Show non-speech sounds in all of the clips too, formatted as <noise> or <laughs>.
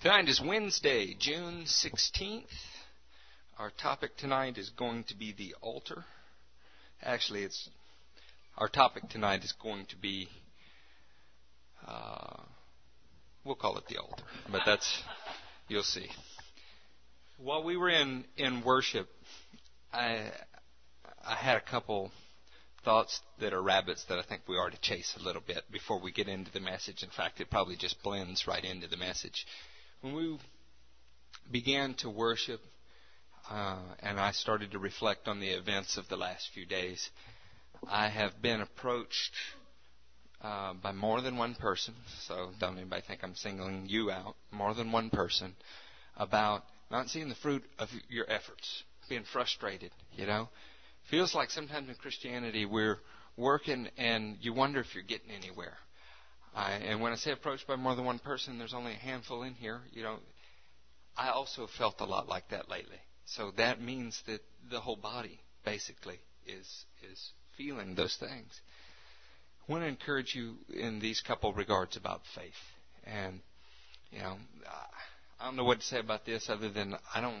Tonight is Wednesday, June 16th. Our topic tonight is going to be the altar. Actually, it's our topic tonight is going to be uh, we'll call it the altar, but that's you'll see. While we were in in worship, I I had a couple thoughts that are rabbits that I think we ought to chase a little bit before we get into the message. In fact, it probably just blends right into the message when we began to worship uh, and I started to reflect on the events of the last few days, I have been approached uh, by more than one person, so don't anybody think I'm singling you out, more than one person, about not seeing the fruit of your efforts, being frustrated, you know. Feels like sometimes in Christianity we're working and you wonder if you're getting anywhere. I, and when I say approached by more than one person, there's only a handful in here. You know, I also felt a lot like that lately. So that means that the whole body basically is is feeling those things. I want to encourage you in these couple regards about faith. And you know, I don't know what to say about this other than I don't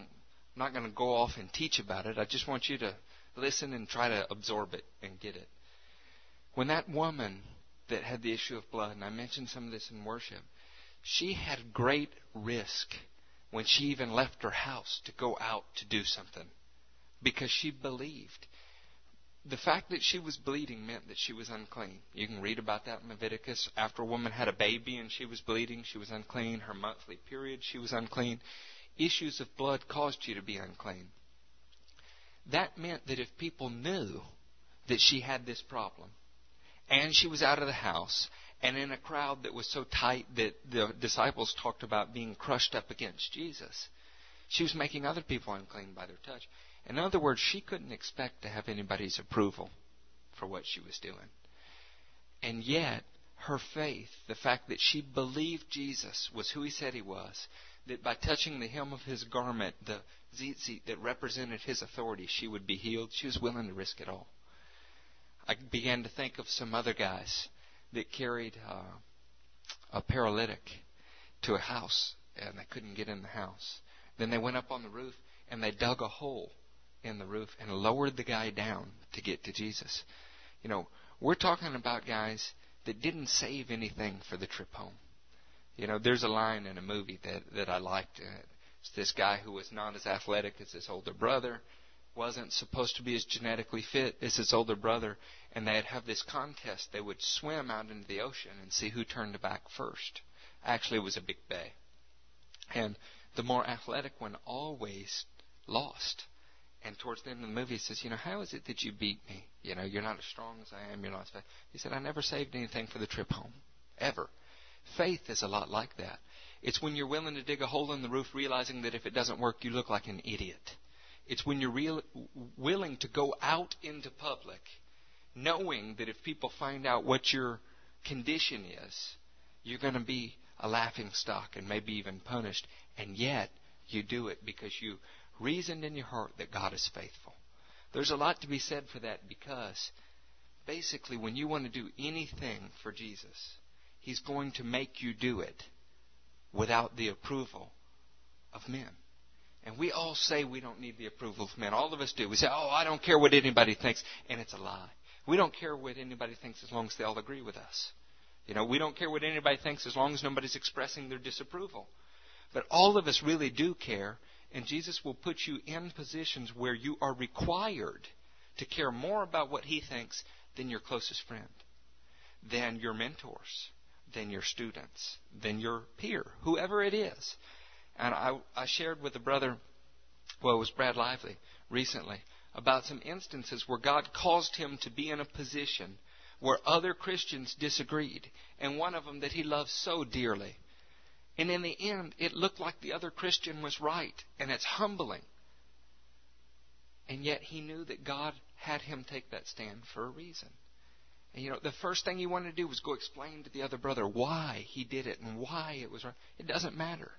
I'm not going to go off and teach about it. I just want you to listen and try to absorb it and get it. When that woman that had the issue of blood, and I mentioned some of this in worship, she had great risk when she even left her house to go out to do something because she believed. The fact that she was bleeding meant that she was unclean. You can read about that in Leviticus. After a woman had a baby and she was bleeding, she was unclean. Her monthly period, she was unclean. Issues of blood caused you to be unclean. That meant that if people knew that she had this problem, and she was out of the house and in a crowd that was so tight that the disciples talked about being crushed up against Jesus. She was making other people unclean by their touch. In other words, she couldn't expect to have anybody's approval for what she was doing. And yet, her faith, the fact that she believed Jesus was who he said he was, that by touching the hem of his garment, the tzitzit that represented his authority, she would be healed, she was willing to risk it all. I began to think of some other guys that carried uh, a paralytic to a house and they couldn't get in the house. Then they went up on the roof and they dug a hole in the roof and lowered the guy down to get to Jesus. You know, we're talking about guys that didn't save anything for the trip home. You know, there's a line in a movie that that I liked. It's this guy who was not as athletic as his older brother wasn't supposed to be as genetically fit as his older brother, and they'd have this contest. They would swim out into the ocean and see who turned back first. Actually, it was a big bay. And the more athletic one always lost. And towards the end of the movie, he says, You know, how is it that you beat me? You know, you're not as strong as I am. You're not as fast. He said, I never saved anything for the trip home. Ever. Faith is a lot like that. It's when you're willing to dig a hole in the roof, realizing that if it doesn't work, you look like an idiot. It's when you're real, willing to go out into public, knowing that if people find out what your condition is, you're going to be a laughing stock and maybe even punished. And yet, you do it because you reasoned in your heart that God is faithful. There's a lot to be said for that because basically, when you want to do anything for Jesus, He's going to make you do it without the approval of men. And we all say we don't need the approval of men. All of us do. We say, oh, I don't care what anybody thinks. And it's a lie. We don't care what anybody thinks as long as they all agree with us. You know, we don't care what anybody thinks as long as nobody's expressing their disapproval. But all of us really do care, and Jesus will put you in positions where you are required to care more about what he thinks than your closest friend, than your mentors, than your students, than your peer, whoever it is. And I, I shared with a brother, well, it was Brad Lively recently, about some instances where God caused him to be in a position where other Christians disagreed, and one of them that he loved so dearly. And in the end, it looked like the other Christian was right, and it's humbling. And yet he knew that God had him take that stand for a reason. And you know, the first thing he wanted to do was go explain to the other brother why he did it and why it was right. It doesn't matter.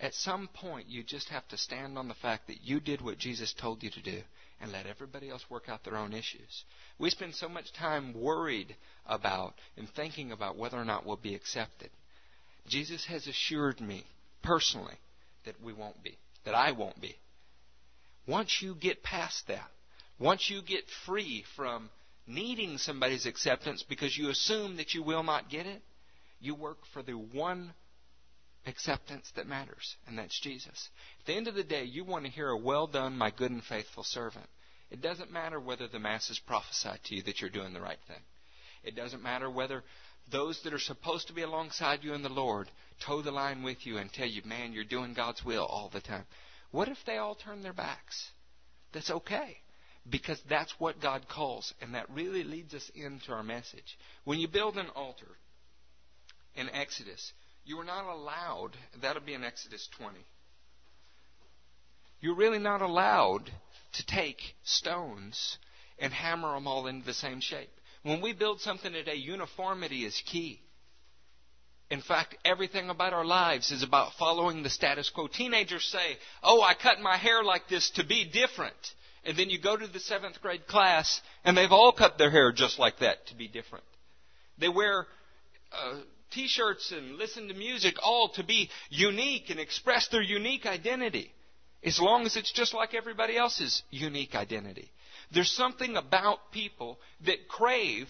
At some point, you just have to stand on the fact that you did what Jesus told you to do and let everybody else work out their own issues. We spend so much time worried about and thinking about whether or not we'll be accepted. Jesus has assured me personally that we won't be, that I won't be. Once you get past that, once you get free from needing somebody's acceptance because you assume that you will not get it, you work for the one acceptance that matters, and that's Jesus. At the end of the day, you want to hear a well done, my good and faithful servant. It doesn't matter whether the masses prophesy to you that you're doing the right thing. It doesn't matter whether those that are supposed to be alongside you in the Lord toe the line with you and tell you, man, you're doing God's will all the time. What if they all turn their backs? That's okay. Because that's what God calls, and that really leads us into our message. When you build an altar in Exodus, you are not allowed, that'll be in Exodus 20. You're really not allowed to take stones and hammer them all into the same shape. When we build something today, uniformity is key. In fact, everything about our lives is about following the status quo. Teenagers say, Oh, I cut my hair like this to be different. And then you go to the seventh grade class, and they've all cut their hair just like that to be different. They wear uh, t shirts and listen to music all to be unique and express their unique identity. As long as it's just like everybody else's unique identity. There's something about people that crave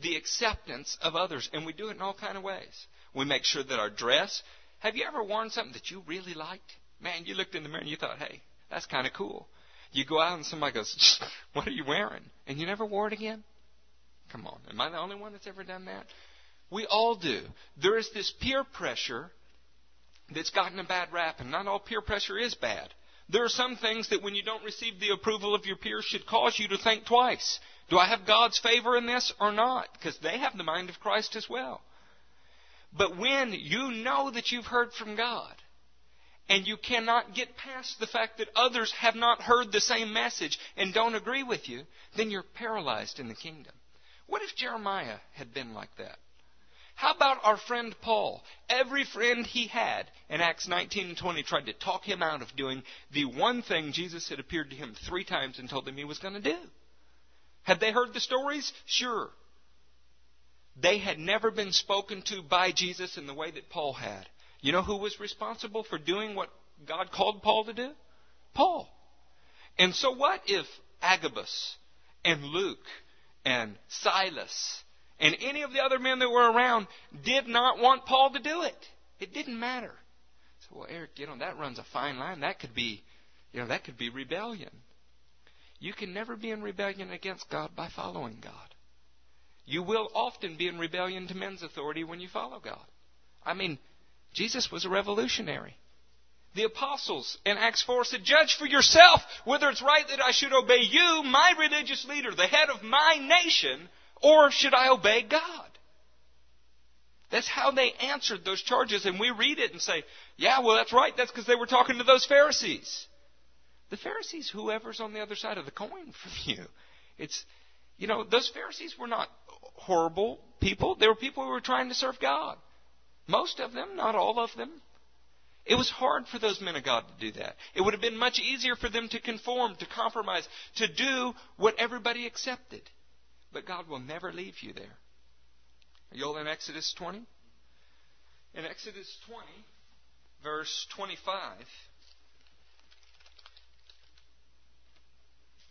the acceptance of others, and we do it in all kind of ways. We make sure that our dress. Have you ever worn something that you really liked? Man, you looked in the mirror and you thought, hey, that's kind of cool. You go out and somebody goes, what are you wearing? And you never wore it again? Come on. Am I the only one that's ever done that? We all do. There is this peer pressure that's gotten a bad rap, and not all peer pressure is bad. There are some things that when you don't receive the approval of your peers should cause you to think twice. Do I have God's favor in this or not? Because they have the mind of Christ as well. But when you know that you've heard from God, and you cannot get past the fact that others have not heard the same message and don't agree with you, then you're paralyzed in the kingdom. What if Jeremiah had been like that? How about our friend Paul? Every friend he had in Acts 19 and 20 tried to talk him out of doing the one thing Jesus had appeared to him three times and told him he was going to do. Had they heard the stories? Sure. They had never been spoken to by Jesus in the way that Paul had. You know who was responsible for doing what God called Paul to do? Paul. And so what if Agabus and Luke and Silas and any of the other men that were around did not want Paul to do it? It didn't matter. So, well, Eric, you know, that runs a fine line. That could be, you know, that could be rebellion. You can never be in rebellion against God by following God. You will often be in rebellion to men's authority when you follow God. I mean, Jesus was a revolutionary. The apostles in Acts 4 said, Judge for yourself whether it's right that I should obey you, my religious leader, the head of my nation, or should I obey God? That's how they answered those charges, and we read it and say, Yeah, well, that's right. That's because they were talking to those Pharisees. The Pharisees, whoever's on the other side of the coin <laughs> from you. It's, you know, those Pharisees were not horrible people. They were people who were trying to serve God. Most of them, not all of them. It was hard for those men of God to do that. It would have been much easier for them to conform, to compromise, to do what everybody accepted. But God will never leave you there. Are you all in Exodus 20? In Exodus 20, verse 25,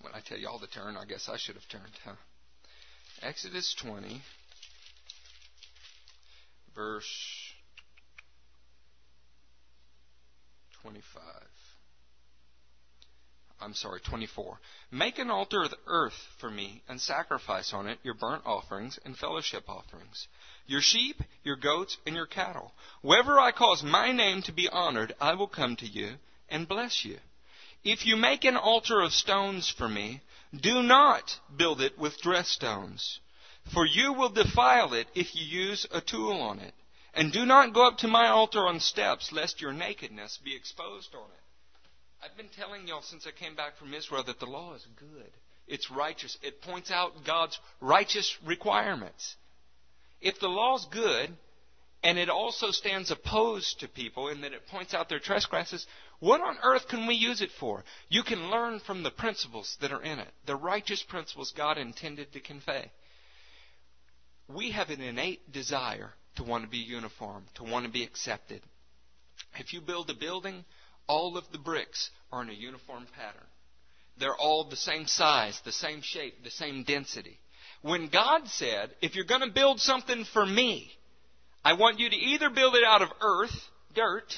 when I tell you all to turn, I guess I should have turned, huh? Exodus 20, verse 25. I'm sorry, 24. Make an altar of earth for me and sacrifice on it your burnt offerings and fellowship offerings, your sheep, your goats, and your cattle. Wherever I cause my name to be honored, I will come to you and bless you. If you make an altar of stones for me, do not build it with dressed stones, for you will defile it if you use a tool on it. And do not go up to my altar on steps, lest your nakedness be exposed on it. I've been telling y'all since I came back from Israel that the law is good. It's righteous. It points out God's righteous requirements. If the law's good, and it also stands opposed to people in that it points out their trespasses, what on earth can we use it for? You can learn from the principles that are in it, the righteous principles God intended to convey. We have an innate desire to want to be uniform, to want to be accepted. If if you build a building, all of the bricks are in a uniform pattern. They're all the same size, the same shape, the same density. When God said, if you're going to build something for me, I want you to either build it out of earth, dirt,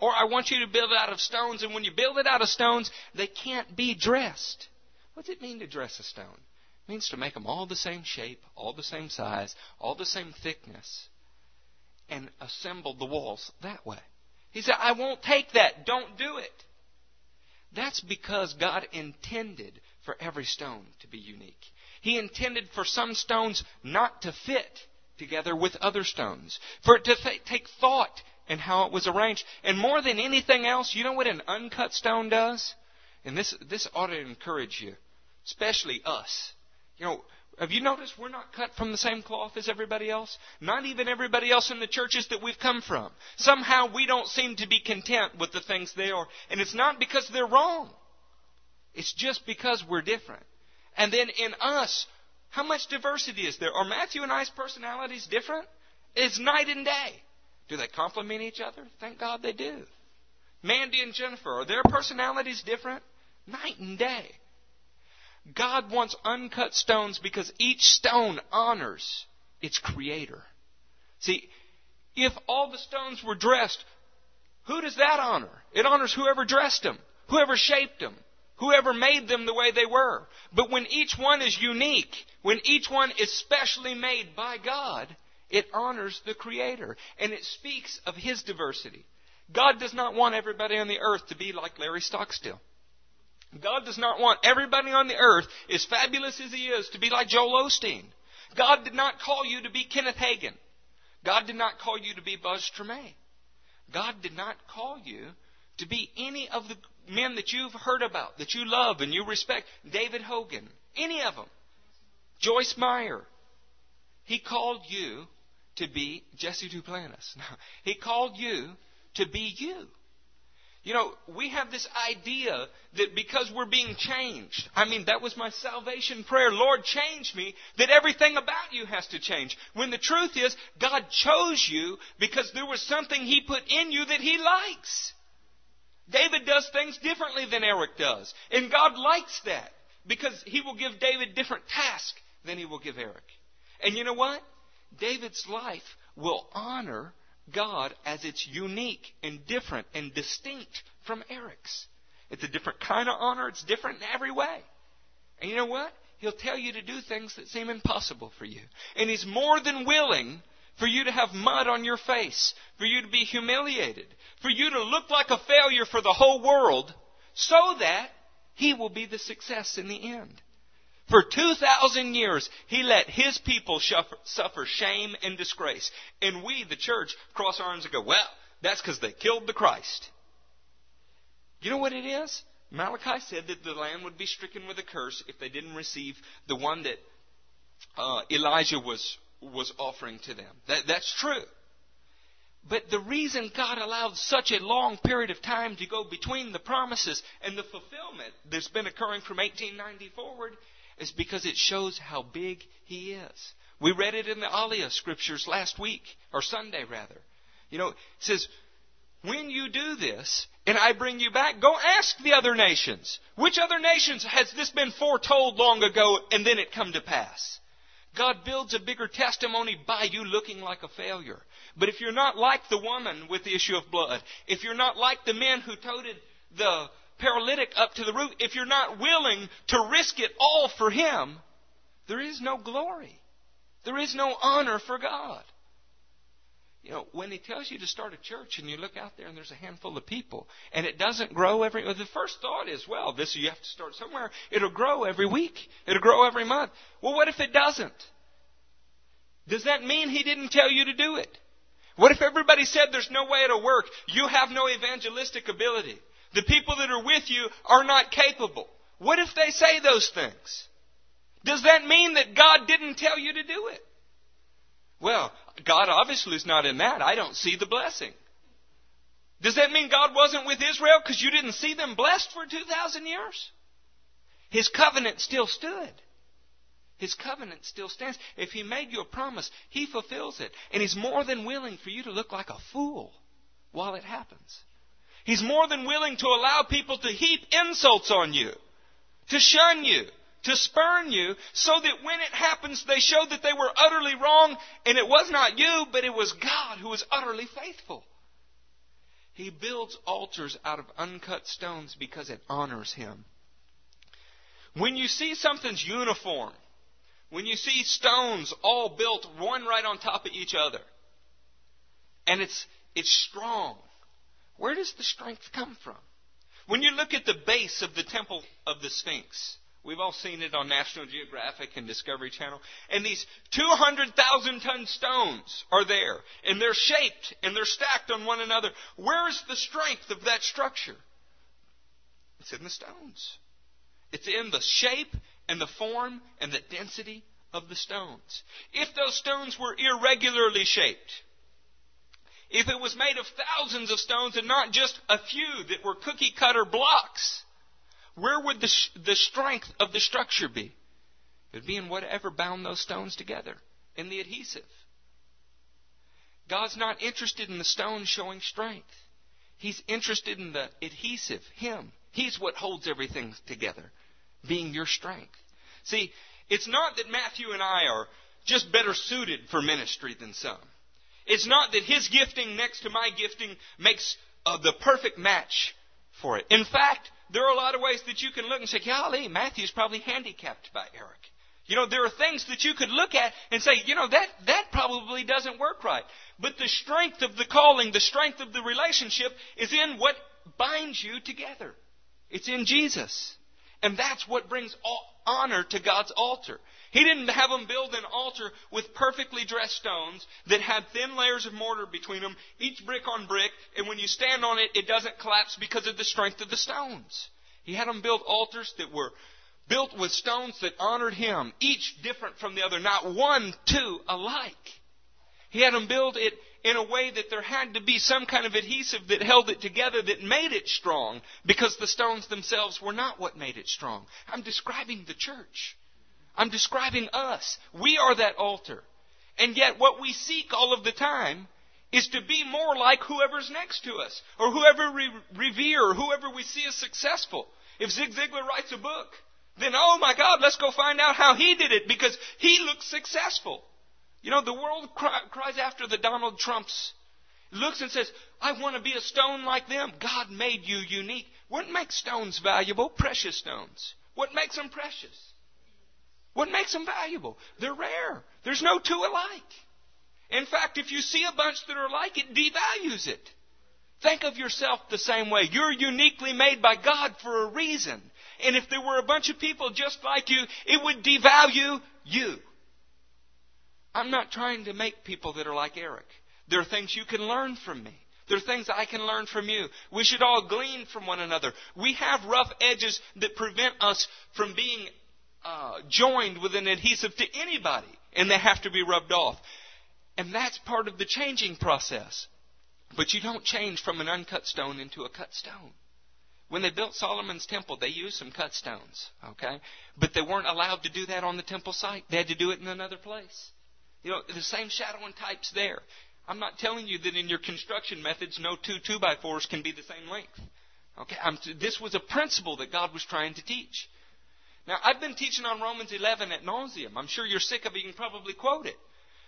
or I want you to build it out of stones. And when you build it out of stones, they can't be dressed. What's it mean to dress a stone? It means to make them all the same shape, all the same size, all the same thickness, and assemble the walls that way. He said, I won't take that. Don't do it. That's because God intended for every stone to be unique. He intended for some stones not to fit together with other stones, for it to th- take thought in how it was arranged. And more than anything else, you know what an uncut stone does? And this, this ought to encourage you, especially us. You know, have you noticed we're not cut from the same cloth as everybody else? Not even everybody else in the churches that we've come from. Somehow we don't seem to be content with the things they are. And it's not because they're wrong. It's just because we're different. And then in us, how much diversity is there? Are Matthew and I's personalities different? It's night and day. Do they complement each other? Thank God they do. Mandy and Jennifer, are their personalities different? Night and day. God wants uncut stones because each stone honors its creator. See, if all the stones were dressed, who does that honor? It honors whoever dressed them, whoever shaped them, whoever made them the way they were. But when each one is unique, when each one is specially made by God, it honors the Creator and it speaks of His diversity. God does not want everybody on the earth to be like Larry Stockstill. God does not want everybody on the earth, as fabulous as he is, to be like Joel Osteen. God did not call you to be Kenneth Hagin. God did not call you to be Buzz Tremaine. God did not call you to be any of the men that you've heard about, that you love and you respect. David Hogan, any of them. Joyce Meyer. He called you to be Jesse Duplantis. <laughs> he called you to be you. You know, we have this idea that because we're being changed, I mean, that was my salvation prayer. Lord, change me, that everything about you has to change. When the truth is, God chose you because there was something He put in you that He likes. David does things differently than Eric does. And God likes that because He will give David different tasks than He will give Eric. And you know what? David's life will honor God as it's unique and different and distinct from Eric's. It's a different kind of honor. It's different in every way. And you know what? He'll tell you to do things that seem impossible for you. And He's more than willing for you to have mud on your face, for you to be humiliated, for you to look like a failure for the whole world, so that He will be the success in the end. For 2,000 years, he let his people suffer shame and disgrace. And we, the church, cross our arms and go, well, that's because they killed the Christ. You know what it is? Malachi said that the land would be stricken with a curse if they didn't receive the one that uh, Elijah was, was offering to them. That, that's true. But the reason God allowed such a long period of time to go between the promises and the fulfillment that's been occurring from 1890 forward is because it shows how big He is. We read it in the Aliyah scriptures last week, or Sunday rather. You know, it says, when you do this, and I bring you back, go ask the other nations. Which other nations has this been foretold long ago and then it come to pass? God builds a bigger testimony by you looking like a failure. But if you're not like the woman with the issue of blood, if you're not like the men who toted the paralytic up to the roof, if you're not willing to risk it all for Him, there is no glory. There is no honor for God. You know, when He tells you to start a church and you look out there and there's a handful of people and it doesn't grow every, the first thought is, well, this, you have to start somewhere. It'll grow every week. It'll grow every month. Well, what if it doesn't? Does that mean He didn't tell you to do it? What if everybody said there's no way it'll work? You have no evangelistic ability. The people that are with you are not capable. What if they say those things? Does that mean that God didn't tell you to do it? Well, God obviously is not in that. I don't see the blessing. Does that mean God wasn't with Israel because you didn't see them blessed for 2,000 years? His covenant still stood. His covenant still stands. If He made you a promise, He fulfills it. And He's more than willing for you to look like a fool while it happens. He's more than willing to allow people to heap insults on you, to shun you, to spurn you, so that when it happens, they show that they were utterly wrong, and it was not you, but it was God who was utterly faithful. He builds altars out of uncut stones because it honors Him. When you see something's uniform, when you see stones all built one right on top of each other, and it's, it's strong, where does the strength come from? When you look at the base of the temple of the Sphinx, we've all seen it on National Geographic and Discovery Channel, and these 200,000 ton stones are there, and they're shaped and they're stacked on one another. Where is the strength of that structure? It's in the stones. It's in the shape and the form and the density of the stones. If those stones were irregularly shaped, if it was made of thousands of stones and not just a few that were cookie cutter blocks, where would the, the strength of the structure be? It would be in whatever bound those stones together, in the adhesive. God's not interested in the stone showing strength. He's interested in the adhesive, Him. He's what holds everything together, being your strength. See, it's not that Matthew and I are just better suited for ministry than some. It's not that his gifting next to my gifting makes uh, the perfect match for it. In fact, there are a lot of ways that you can look and say, golly, Matthew's probably handicapped by Eric. You know, there are things that you could look at and say, you know, that, that probably doesn't work right. But the strength of the calling, the strength of the relationship is in what binds you together. It's in Jesus. And that's what brings honor to God's altar. He didn't have them build an altar with perfectly dressed stones that had thin layers of mortar between them, each brick on brick, and when you stand on it, it doesn't collapse because of the strength of the stones. He had them build altars that were built with stones that honored him, each different from the other, not one, two alike. He had them build it in a way that there had to be some kind of adhesive that held it together that made it strong because the stones themselves were not what made it strong. I'm describing the church. I'm describing us. We are that altar. And yet what we seek all of the time is to be more like whoever's next to us, or whoever we revere, or whoever we see as successful. If Zig Ziglar writes a book, then oh my God, let's go find out how he did it because he looks successful. You know, the world cry, cries after the Donald Trumps. Looks and says, I want to be a stone like them. God made you unique. What makes stones valuable? Precious stones. What makes them precious? What makes them valuable? They're rare. There's no two alike. In fact, if you see a bunch that are alike, it devalues it. Think of yourself the same way. You're uniquely made by God for a reason. And if there were a bunch of people just like you, it would devalue you. I'm not trying to make people that are like Eric. There are things you can learn from me. There are things I can learn from you. We should all glean from one another. We have rough edges that prevent us from being uh, joined with an adhesive to anybody, and they have to be rubbed off. And that's part of the changing process. But you don't change from an uncut stone into a cut stone. When they built Solomon's temple, they used some cut stones, okay? But they weren't allowed to do that on the temple site. They had to do it in another place. You know, the same shadowing types there. I'm not telling you that in your construction methods, no two two by fours can be the same length. Okay, I'm, this was a principle that God was trying to teach. Now, I've been teaching on Romans 11 at nauseum. I'm sure you're sick of it. You can probably quote it.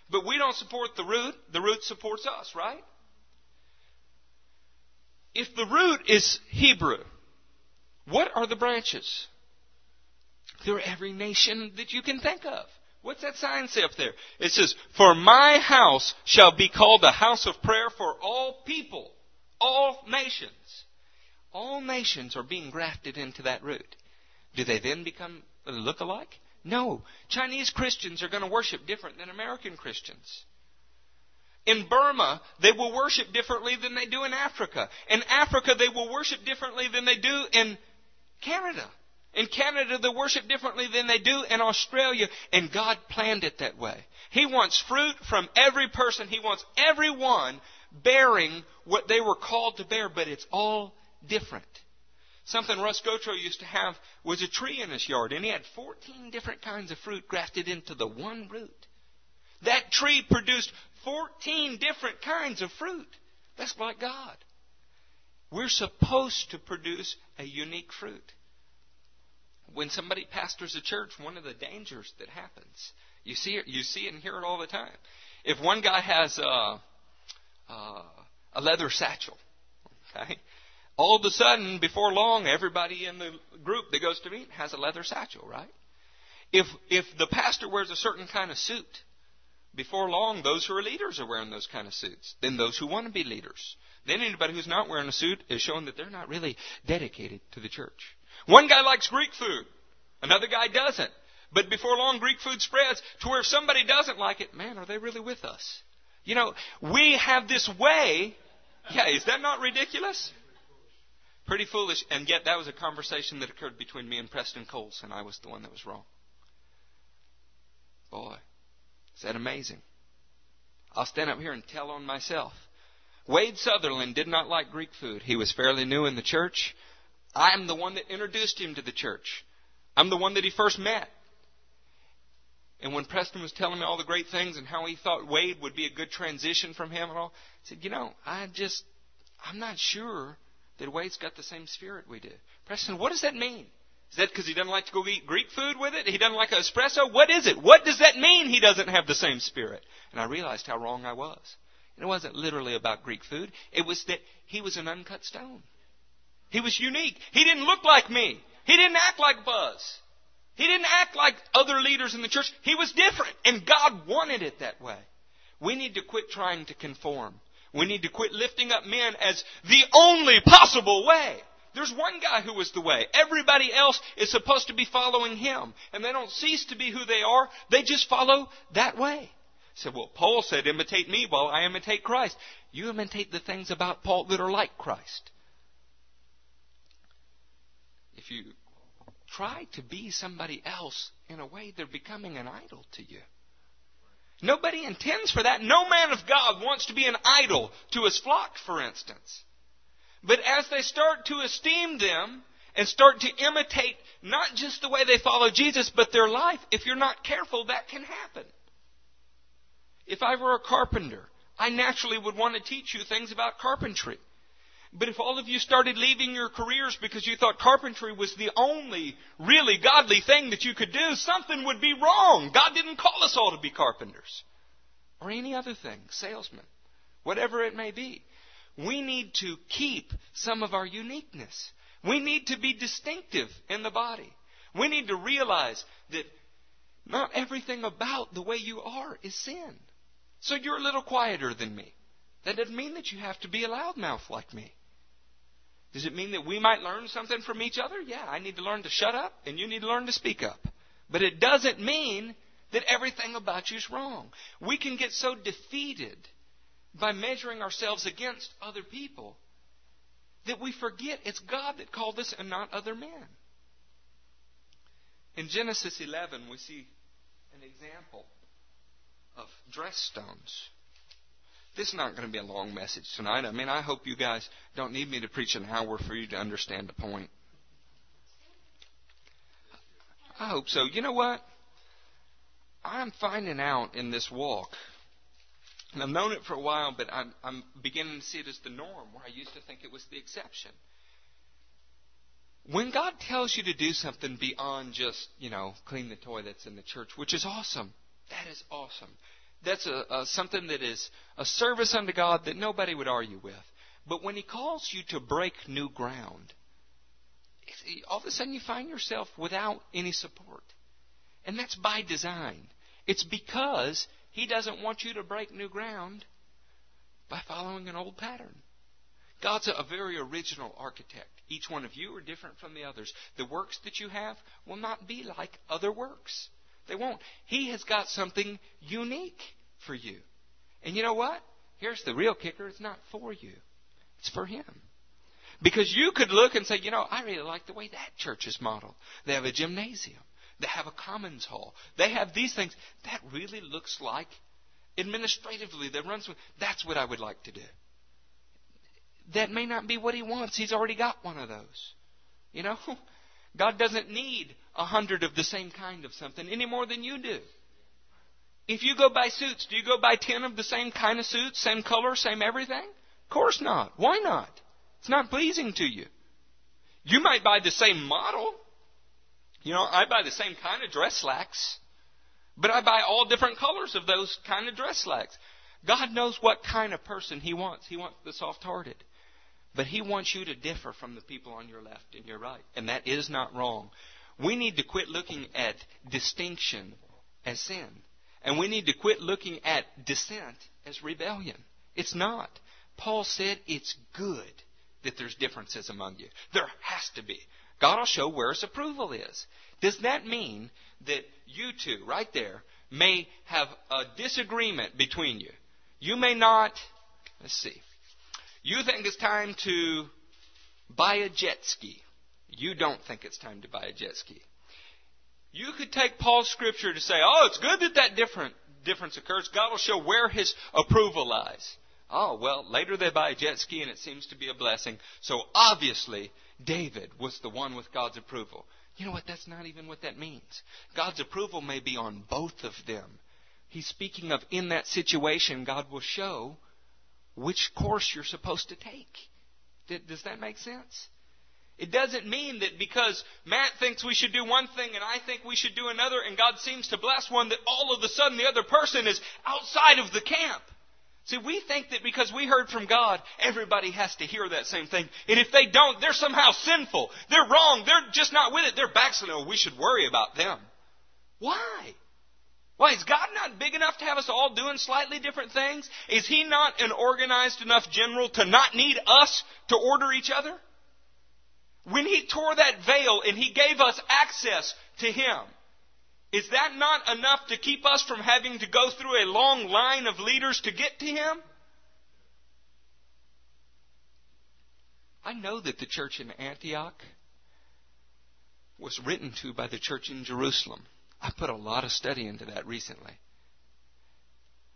But we don't support the root. The root supports us, right? If the root is Hebrew, what are the branches? They're every nation that you can think of. What's that sign say up there? It says, For my house shall be called a house of prayer for all people, all nations. All nations are being grafted into that root. Do they then become look alike? No. Chinese Christians are going to worship different than American Christians. In Burma, they will worship differently than they do in Africa. In Africa, they will worship differently than they do in Canada. In Canada, they worship differently than they do in Australia, and God planned it that way. He wants fruit from every person. He wants everyone bearing what they were called to bear, but it's all different. Something Russ Gotro used to have was a tree in his yard, and he had 14 different kinds of fruit grafted into the one root. That tree produced 14 different kinds of fruit. That's like God. We're supposed to produce a unique fruit. When somebody pastors a church, one of the dangers that happens, you see it, you see it and hear it all the time. If one guy has a, a, a leather satchel, okay, all of a sudden, before long, everybody in the group that goes to meet has a leather satchel, right? If if the pastor wears a certain kind of suit, before long, those who are leaders are wearing those kind of suits. Then those who want to be leaders. Then anybody who's not wearing a suit is showing that they're not really dedicated to the church. One guy likes Greek food. Another guy doesn't. But before long, Greek food spreads to where if somebody doesn't like it, man, are they really with us? You know, we have this way. Yeah, is that not ridiculous? Pretty foolish. And yet that was a conversation that occurred between me and Preston Coles, and I was the one that was wrong. Boy, is that amazing? I'll stand up here and tell on myself. Wade Sutherland did not like Greek food. He was fairly new in the church. I'm the one that introduced him to the church. I'm the one that he first met. And when Preston was telling me all the great things and how he thought Wade would be a good transition from him and all, I said, you know, I just, I'm not sure that Wade's got the same spirit we do. Preston, what does that mean? Is that because he doesn't like to go eat Greek food with it? He doesn't like espresso? What is it? What does that mean he doesn't have the same spirit? And I realized how wrong I was. And it wasn't literally about Greek food. It was that he was an uncut stone. He was unique. He didn't look like me. He didn't act like Buzz. He didn't act like other leaders in the church. He was different. And God wanted it that way. We need to quit trying to conform. We need to quit lifting up men as the only possible way. There's one guy who is the way. Everybody else is supposed to be following him. And they don't cease to be who they are. They just follow that way. Said, well, Paul said, imitate me while I imitate Christ. You imitate the things about Paul that are like Christ. If you try to be somebody else in a way, they're becoming an idol to you. Nobody intends for that. No man of God wants to be an idol to his flock, for instance. But as they start to esteem them and start to imitate not just the way they follow Jesus, but their life, if you're not careful, that can happen. If I were a carpenter, I naturally would want to teach you things about carpentry. But if all of you started leaving your careers because you thought carpentry was the only really godly thing that you could do, something would be wrong. God didn't call us all to be carpenters. Or any other thing, salesmen, whatever it may be. We need to keep some of our uniqueness. We need to be distinctive in the body. We need to realize that not everything about the way you are is sin. So you're a little quieter than me. That doesn't mean that you have to be a loudmouth like me. Does it mean that we might learn something from each other? Yeah, I need to learn to shut up and you need to learn to speak up. But it doesn't mean that everything about you is wrong. We can get so defeated by measuring ourselves against other people that we forget it's God that called us and not other men. In Genesis 11, we see an example of dress stones. This is not going to be a long message tonight. I mean, I hope you guys don't need me to preach an hour for you to understand the point. I hope so. You know what? I'm finding out in this walk, and I've known it for a while, but I'm, I'm beginning to see it as the norm, where I used to think it was the exception. When God tells you to do something beyond just, you know, clean the toilets in the church, which is awesome, that is awesome. That's a, a, something that is a service unto God that nobody would argue with. But when He calls you to break new ground, all of a sudden you find yourself without any support. And that's by design. It's because He doesn't want you to break new ground by following an old pattern. God's a very original architect. Each one of you are different from the others. The works that you have will not be like other works. They won't. He has got something unique for you. And you know what? Here's the real kicker it's not for you, it's for Him. Because you could look and say, you know, I really like the way that church is modeled. They have a gymnasium, they have a commons hall, they have these things. That really looks like administratively that runs. That's what I would like to do. That may not be what He wants. He's already got one of those. You know? <laughs> God doesn't need a hundred of the same kind of something any more than you do. If you go buy suits, do you go buy ten of the same kind of suits, same color, same everything? Of course not. Why not? It's not pleasing to you. You might buy the same model. You know, I buy the same kind of dress slacks, but I buy all different colors of those kind of dress slacks. God knows what kind of person He wants. He wants the soft hearted. But He wants you to differ from the people on your left and your right. And that is not wrong. We need to quit looking at distinction as sin. And we need to quit looking at dissent as rebellion. It's not. Paul said it's good that there's differences among you. There has to be. God will show where his approval is. Does that mean that you two, right there, may have a disagreement between you? You may not, let's see, you think it's time to buy a jet ski. You don't think it's time to buy a jet ski. You could take Paul's scripture to say, oh, it's good that that different difference occurs. God will show where his approval lies. Oh, well, later they buy a jet ski and it seems to be a blessing. So obviously, David was the one with God's approval. You know what? That's not even what that means. God's approval may be on both of them. He's speaking of in that situation, God will show which course you're supposed to take. Does that make sense? It doesn't mean that because Matt thinks we should do one thing and I think we should do another and God seems to bless one that all of a sudden the other person is outside of the camp. See, we think that because we heard from God, everybody has to hear that same thing. And if they don't, they're somehow sinful. They're wrong. They're just not with it. They're backsliding. Oh, we should worry about them. Why? Why, is God not big enough to have us all doing slightly different things? Is He not an organized enough general to not need us to order each other? When He tore that veil and He gave us access to Him, is that not enough to keep us from having to go through a long line of leaders to get to Him? I know that the church in Antioch was written to by the church in Jerusalem. I put a lot of study into that recently.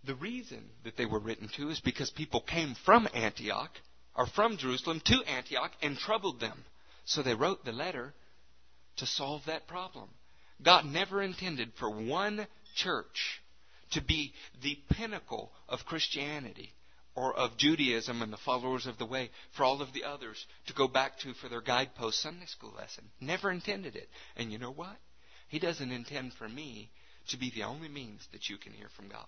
The reason that they were written to is because people came from Antioch, or from Jerusalem to Antioch, and troubled them. So they wrote the letter to solve that problem. God never intended for one church to be the pinnacle of Christianity or of Judaism and the followers of the way for all of the others to go back to for their guidepost Sunday school lesson. Never intended it. And you know what? He doesn't intend for me to be the only means that you can hear from God.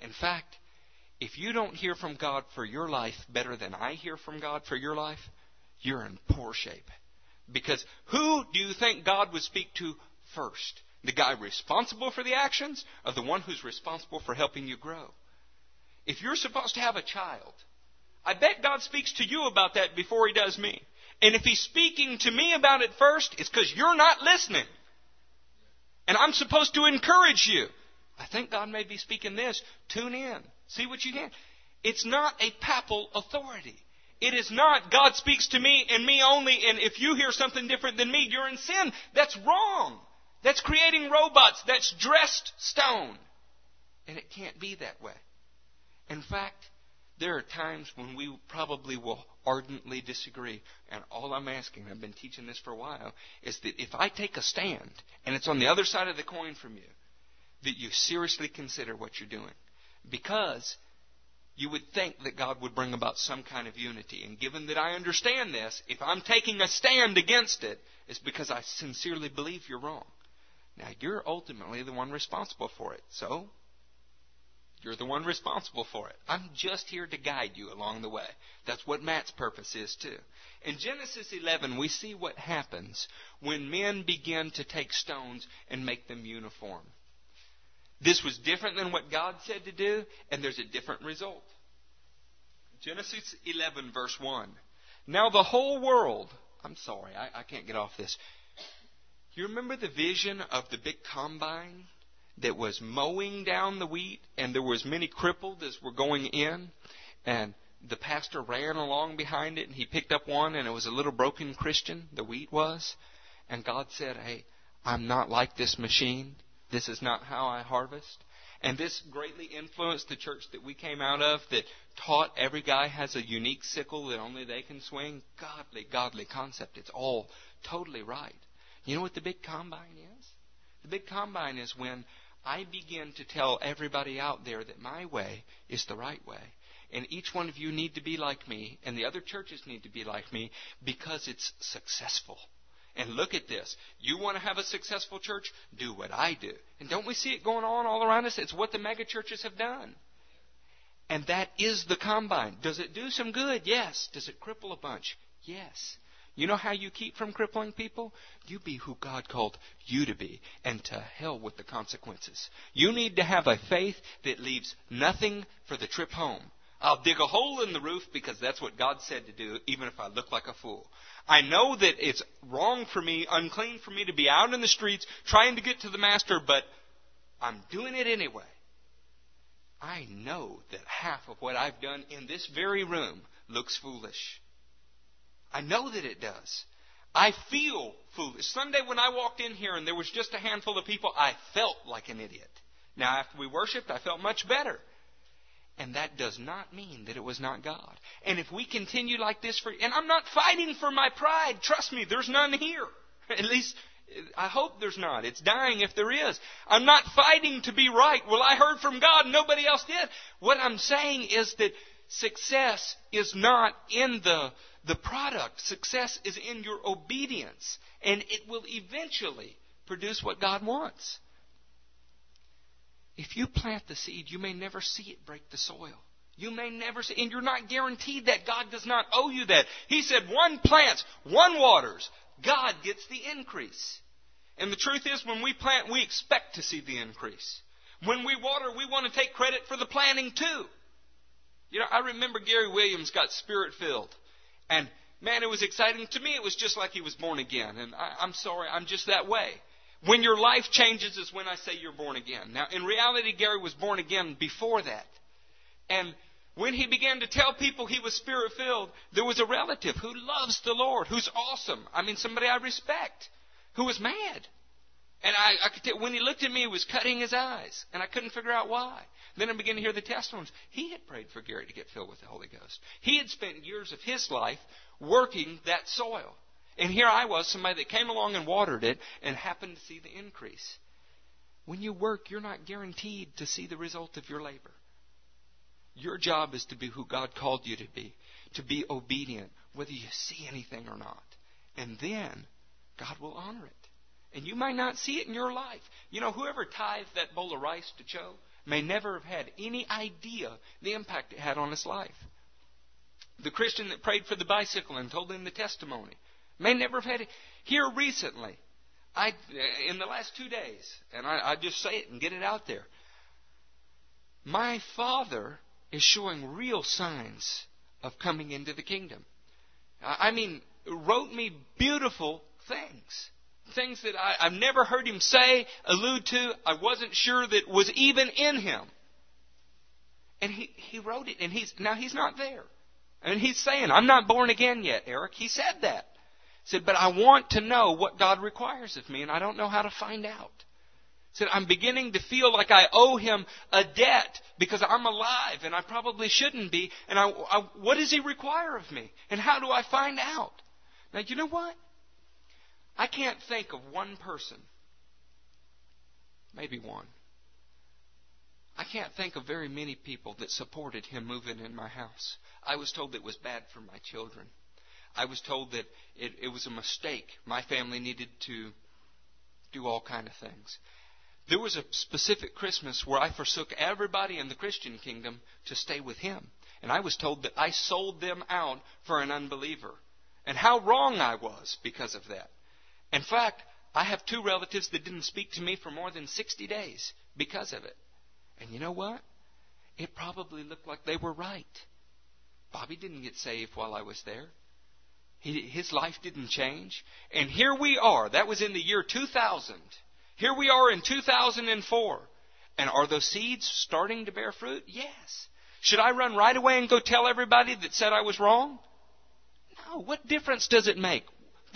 In fact, if you don't hear from God for your life better than I hear from God for your life, you're in poor shape. Because who do you think God would speak to first? The guy responsible for the actions or the one who's responsible for helping you grow? If you're supposed to have a child, I bet God speaks to you about that before he does me. And if he's speaking to me about it first, it's because you're not listening. And I'm supposed to encourage you. I think God may be speaking this. Tune in. See what you can. It's not a papal authority. It is not God speaks to me and me only, and if you hear something different than me, you're in sin. That's wrong. That's creating robots. That's dressed stone. And it can't be that way. In fact, there are times when we probably will ardently disagree. And all I'm asking, I've been teaching this for a while, is that if I take a stand and it's on the other side of the coin from you, that you seriously consider what you're doing. Because you would think that God would bring about some kind of unity. And given that I understand this, if I'm taking a stand against it, it's because I sincerely believe you're wrong. Now, you're ultimately the one responsible for it. So, you're the one responsible for it. I'm just here to guide you along the way. That's what Matt's purpose is, too. In Genesis 11, we see what happens when men begin to take stones and make them uniform. This was different than what God said to do, and there's a different result. Genesis 11, verse 1. Now the whole world, I'm sorry, I, I can't get off this. You remember the vision of the big combine? That was mowing down the wheat, and there was many crippled as were going in, and the pastor ran along behind it, and he picked up one, and it was a little broken Christian. The wheat was, and God said, "Hey, I'm not like this machine. This is not how I harvest." And this greatly influenced the church that we came out of that taught every guy has a unique sickle that only they can swing. Godly, godly concept. It's all totally right. You know what the big combine is? The big combine is when I begin to tell everybody out there that my way is the right way. and each one of you need to be like me, and the other churches need to be like me because it's successful. And look at this. You want to have a successful church? Do what I do. And don't we see it going on all around us? It's what the mega churches have done. And that is the combine. Does it do some good? Yes. Does it cripple a bunch? Yes. You know how you keep from crippling people? You be who God called you to be, and to hell with the consequences. You need to have a faith that leaves nothing for the trip home. I'll dig a hole in the roof because that's what God said to do, even if I look like a fool. I know that it's wrong for me, unclean for me to be out in the streets trying to get to the Master, but I'm doing it anyway. I know that half of what I've done in this very room looks foolish. I know that it does. I feel foolish. Sunday when I walked in here and there was just a handful of people, I felt like an idiot. Now after we worshiped, I felt much better. And that does not mean that it was not God. And if we continue like this for, and I'm not fighting for my pride, trust me, there's none here. <laughs> At least, I hope there's not. It's dying if there is. I'm not fighting to be right. Well, I heard from God, nobody else did. What I'm saying is that success is not in the, the product. Success is in your obedience. And it will eventually produce what God wants. If you plant the seed, you may never see it break the soil. You may never see, and you're not guaranteed that. God does not owe you that. He said, one plants, one waters. God gets the increase. And the truth is, when we plant, we expect to see the increase. When we water, we want to take credit for the planting too. You know, I remember Gary Williams got spirit filled. And man, it was exciting. To me, it was just like he was born again. And I, I'm sorry, I'm just that way. When your life changes is when I say you're born again. Now, in reality, Gary was born again before that. And when he began to tell people he was spirit filled, there was a relative who loves the Lord, who's awesome. I mean, somebody I respect, who was mad. And I, I could tell, when he looked at me, he was cutting his eyes, and I couldn't figure out why. Then I began to hear the testimonies. He had prayed for Gary to get filled with the Holy Ghost. He had spent years of his life working that soil. And here I was, somebody that came along and watered it and happened to see the increase. When you work, you're not guaranteed to see the result of your labor. Your job is to be who God called you to be, to be obedient, whether you see anything or not. And then God will honor it. And you might not see it in your life. You know, whoever tithed that bowl of rice to Joe may never have had any idea the impact it had on his life. The Christian that prayed for the bicycle and told him the testimony May never have had it. Here recently, I uh, in the last two days, and I, I just say it and get it out there. My father is showing real signs of coming into the kingdom. I mean, wrote me beautiful things. Things that I, I've never heard him say, allude to, I wasn't sure that was even in him. And he, he wrote it, and he's, now he's not there. And he's saying, I'm not born again yet, Eric. He said that He said, But I want to know what God requires of me, and I don't know how to find out. He Said, I'm beginning to feel like I owe him a debt because I'm alive and I probably shouldn't be. And I, I, what does he require of me? And how do I find out? Now, you know what? I can't think of one person, maybe one. I can't think of very many people that supported him moving in my house. I was told it was bad for my children. I was told that it, it was a mistake. My family needed to do all kind of things. There was a specific Christmas where I forsook everybody in the Christian kingdom to stay with him. And I was told that I sold them out for an unbeliever. And how wrong I was because of that. In fact, I have two relatives that didn't speak to me for more than 60 days because of it. And you know what? It probably looked like they were right. Bobby didn't get saved while I was there. He, his life didn't change. And here we are. That was in the year 2000. Here we are in 2004. And are those seeds starting to bear fruit? Yes. Should I run right away and go tell everybody that said I was wrong? No. What difference does it make?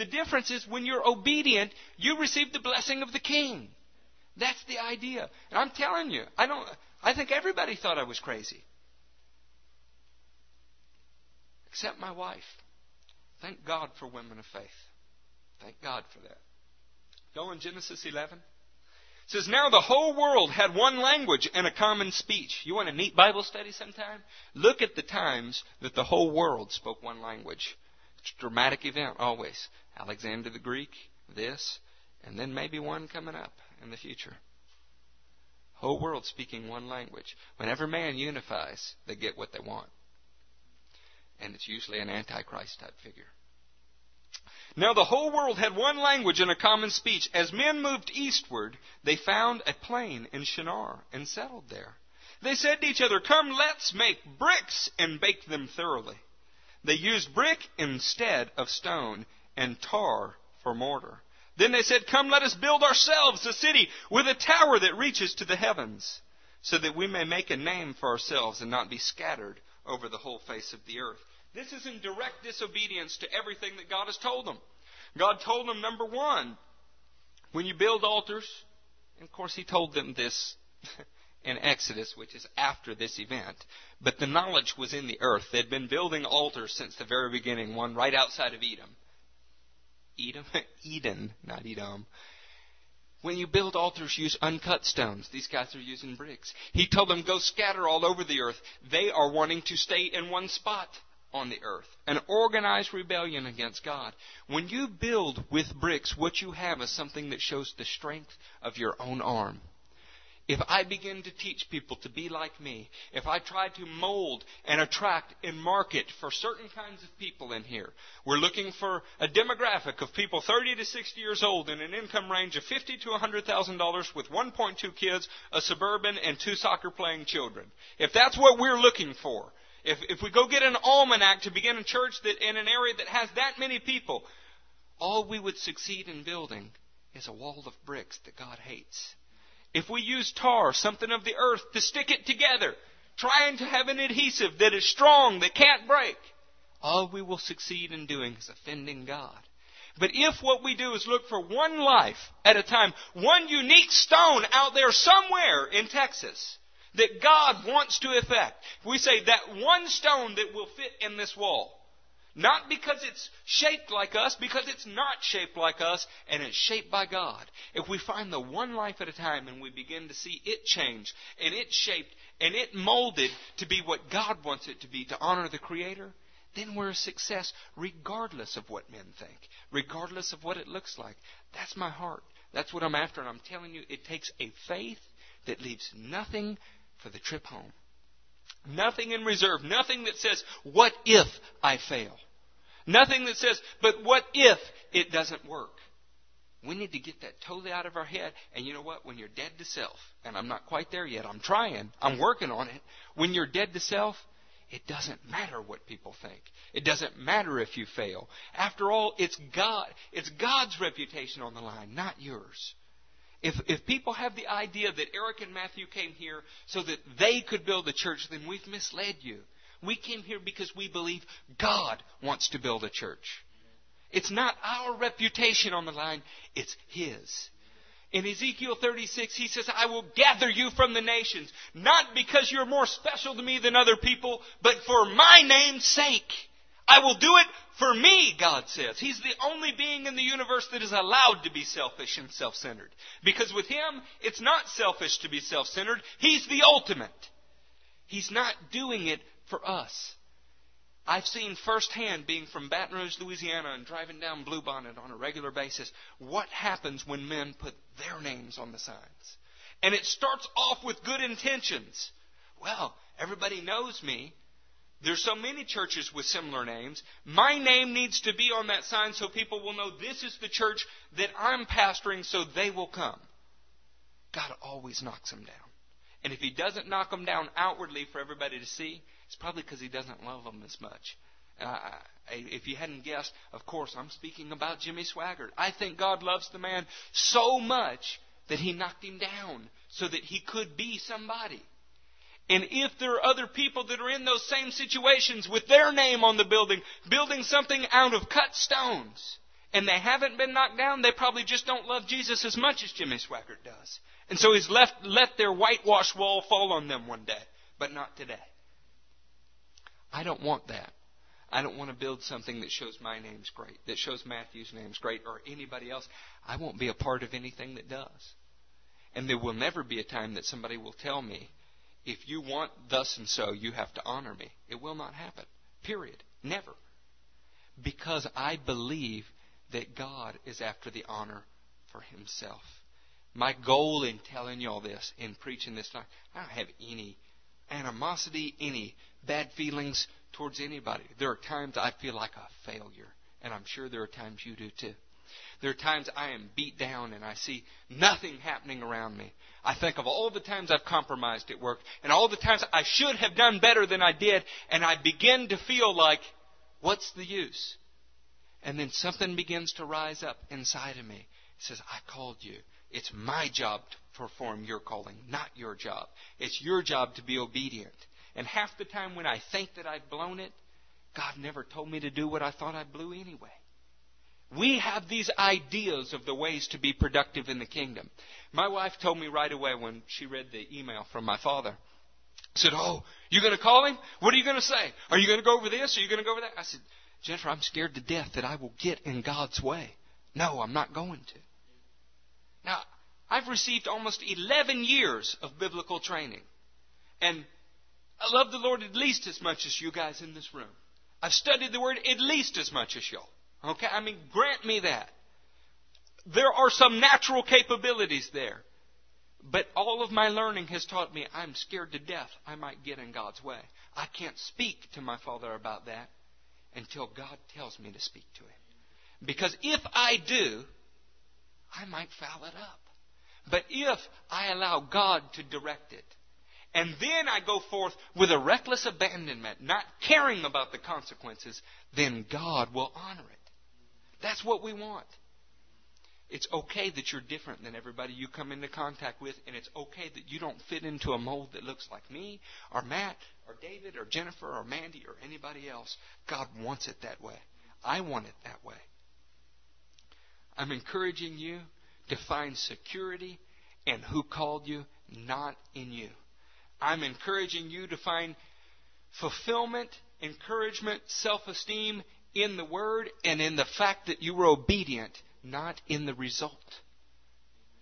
The difference is when you're obedient, you receive the blessing of the king. That's the idea. And I'm telling you, I don't I think everybody thought I was crazy. Except my wife. Thank God for women of faith. Thank God for that. Go in Genesis 11. It says, Now the whole world had one language and a common speech. You want a neat Bible study sometime? Look at the times that the whole world spoke one language. It's a dramatic event, always. Alexander the Greek, this, and then maybe one coming up in the future. Whole world speaking one language. Whenever man unifies, they get what they want. And it's usually an antichrist type figure. Now the whole world had one language and a common speech. As men moved eastward, they found a plain in Shinar and settled there. They said to each other, Come, let's make bricks and bake them thoroughly. They used brick instead of stone and tar for mortar. Then they said, Come, let us build ourselves a city with a tower that reaches to the heavens, so that we may make a name for ourselves and not be scattered over the whole face of the earth. This is in direct disobedience to everything that God has told them. God told them, number one, when you build altars, and of course He told them this <laughs> in Exodus, which is after this event, but the knowledge was in the earth. They'd been building altars since the very beginning, one right outside of Edom. Edom? <laughs> Eden, not Edom. When you build altars, use uncut stones. These guys are using bricks. He told them, go scatter all over the earth. They are wanting to stay in one spot on the earth. An organized rebellion against God. When you build with bricks, what you have is something that shows the strength of your own arm. If I begin to teach people to be like me, if I try to mold and attract and market for certain kinds of people in here, we're looking for a demographic of people 30 to 60 years old in an income range of 50 to 100,000 dollars with 1.2 kids, a suburban, and two soccer playing children. If that's what we're looking for, if, if we go get an almanac to begin a church that in an area that has that many people, all we would succeed in building is a wall of bricks that God hates. If we use tar, something of the earth, to stick it together, trying to have an adhesive that is strong, that can't break, all we will succeed in doing is offending God. But if what we do is look for one life at a time, one unique stone out there somewhere in Texas, that God wants to effect. We say that one stone that will fit in this wall. Not because it's shaped like us, because it's not shaped like us, and it's shaped by God. If we find the one life at a time and we begin to see it change, and it shaped, and it molded to be what God wants it to be, to honor the Creator, then we're a success regardless of what men think, regardless of what it looks like. That's my heart. That's what I'm after, and I'm telling you, it takes a faith that leaves nothing for the trip home. Nothing in reserve. Nothing that says, what if I fail? Nothing that says, but what if it doesn't work? We need to get that totally out of our head. And you know what? When you're dead to self, and I'm not quite there yet, I'm trying, I'm working on it. When you're dead to self, it doesn't matter what people think. It doesn't matter if you fail. After all, it's God, it's God's reputation on the line, not yours. If, if people have the idea that Eric and Matthew came here so that they could build a church, then we've misled you. We came here because we believe God wants to build a church. It's not our reputation on the line, it's His. In Ezekiel 36, he says, I will gather you from the nations, not because you're more special to me than other people, but for my name's sake. I will do it for me, God says. He's the only being in the universe that is allowed to be selfish and self-centered. Because with Him, it's not selfish to be self-centered. He's the ultimate. He's not doing it for us. I've seen firsthand, being from Baton Rouge, Louisiana, and driving down Bluebonnet on a regular basis, what happens when men put their names on the signs. And it starts off with good intentions. Well, everybody knows me. There's so many churches with similar names. My name needs to be on that sign so people will know this is the church that I'm pastoring so they will come. God always knocks them down. And if He doesn't knock them down outwardly for everybody to see, it's probably because He doesn't love them as much. Uh, if you hadn't guessed, of course, I'm speaking about Jimmy Swaggart. I think God loves the man so much that He knocked him down so that he could be somebody. And if there are other people that are in those same situations with their name on the building, building something out of cut stones, and they haven't been knocked down, they probably just don't love Jesus as much as Jimmy Swaggart does. And so he's left, let their whitewash wall fall on them one day, but not today. I don't want that. I don't want to build something that shows my name's great, that shows Matthew's name's great, or anybody else. I won't be a part of anything that does. And there will never be a time that somebody will tell me, if you want thus and so, you have to honor me. It will not happen. Period. Never. Because I believe that God is after the honor for himself. My goal in telling you all this, in preaching this, I don't have any animosity, any bad feelings towards anybody. There are times I feel like a failure, and I'm sure there are times you do too. There are times I am beat down and I see nothing happening around me. I think of all the times I've compromised at work and all the times I should have done better than I did, and I begin to feel like, what's the use? And then something begins to rise up inside of me. It says, I called you. It's my job to perform your calling, not your job. It's your job to be obedient. And half the time when I think that I've blown it, God never told me to do what I thought I blew anyway. We have these ideas of the ways to be productive in the kingdom. My wife told me right away when she read the email from my father. Said, "Oh, you're going to call him? What are you going to say? Are you going to go over this? Are you going to go over that?" I said, "Jennifer, I'm scared to death that I will get in God's way. No, I'm not going to." Now, I've received almost 11 years of biblical training. And I love the Lord at least as much as you guys in this room. I've studied the Word at least as much as y'all. Okay? I mean, grant me that. There are some natural capabilities there. But all of my learning has taught me I'm scared to death I might get in God's way. I can't speak to my Father about that until God tells me to speak to Him. Because if I do, I might foul it up. But if I allow God to direct it, and then I go forth with a reckless abandonment, not caring about the consequences, then God will honor it. That's what we want. It's okay that you're different than everybody you come into contact with, and it's okay that you don't fit into a mold that looks like me, or Matt, or David, or Jennifer, or Mandy, or anybody else. God wants it that way. I want it that way. I'm encouraging you to find security in who called you, not in you. I'm encouraging you to find fulfillment, encouragement, self esteem in the Word and in the fact that you were obedient, not in the result.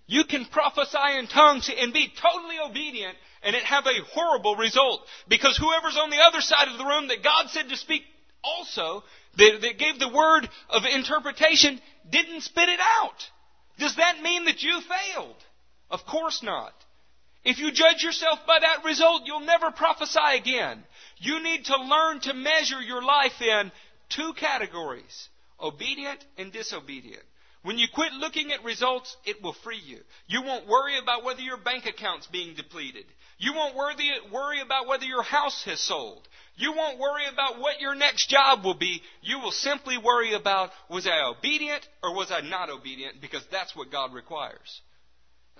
You can prophesy in tongues and be totally obedient and it have a horrible result because whoever's on the other side of the room that God said to speak also, that, that gave the word of interpretation, didn't spit it out. Does that mean that you failed? Of course not. If you judge yourself by that result, you'll never prophesy again. You need to learn to measure your life in two categories obedient and disobedient. When you quit looking at results, it will free you. You won't worry about whether your bank account's being depleted. You won't worry about whether your house has sold. You won't worry about what your next job will be. You will simply worry about was I obedient or was I not obedient because that's what God requires.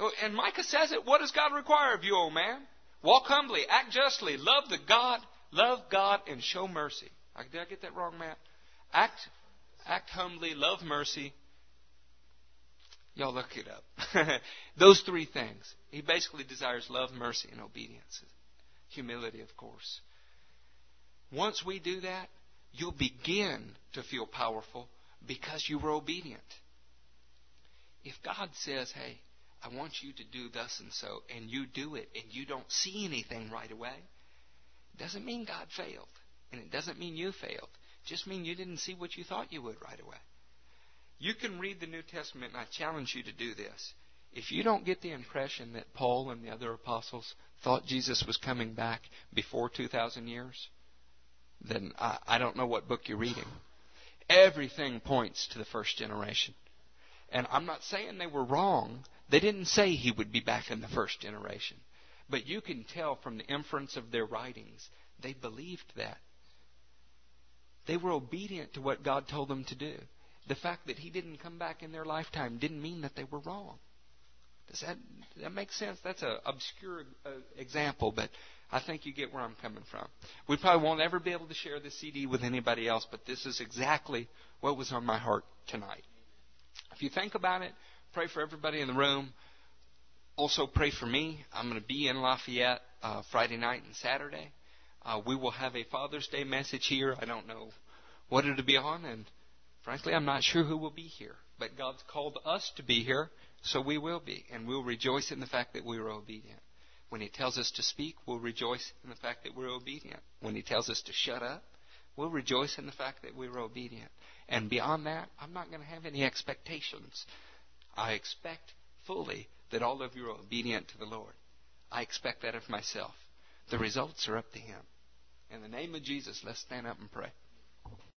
Oh, and Micah says it. What does God require of you, old man? Walk humbly, act justly, love the God, love God, and show mercy. Did I get that wrong, Matt? Act, act humbly, love mercy. Y'all look it up. <laughs> Those three things. He basically desires love, mercy, and obedience. Humility, of course. Once we do that, you'll begin to feel powerful because you were obedient. If God says, hey, I want you to do thus and so, and you do it, and you don't see anything right away, it doesn't mean God failed. And it doesn't mean you failed. It just mean you didn't see what you thought you would right away. You can read the New Testament, and I challenge you to do this. If you don't get the impression that Paul and the other apostles thought Jesus was coming back before 2,000 years, then I, I don't know what book you're reading. Everything points to the first generation. And I'm not saying they were wrong. They didn't say he would be back in the first generation. But you can tell from the inference of their writings, they believed that. They were obedient to what God told them to do. The fact that he didn't come back in their lifetime didn't mean that they were wrong. Does that, that make sense? That's an obscure uh, example, but I think you get where I'm coming from. We probably won't ever be able to share this CD with anybody else, but this is exactly what was on my heart tonight. If you think about it, pray for everybody in the room. Also, pray for me. I'm going to be in Lafayette uh, Friday night and Saturday. Uh, we will have a Father's Day message here. I don't know what it'll be on, and Frankly, I'm not sure who will be here, but God's called us to be here, so we will be, and we'll rejoice in the fact that we were obedient. When He tells us to speak, we'll rejoice in the fact that we're obedient. When He tells us to shut up, we'll rejoice in the fact that we were obedient. And beyond that, I'm not going to have any expectations. I expect fully that all of you are obedient to the Lord. I expect that of myself. The results are up to Him. In the name of Jesus, let's stand up and pray.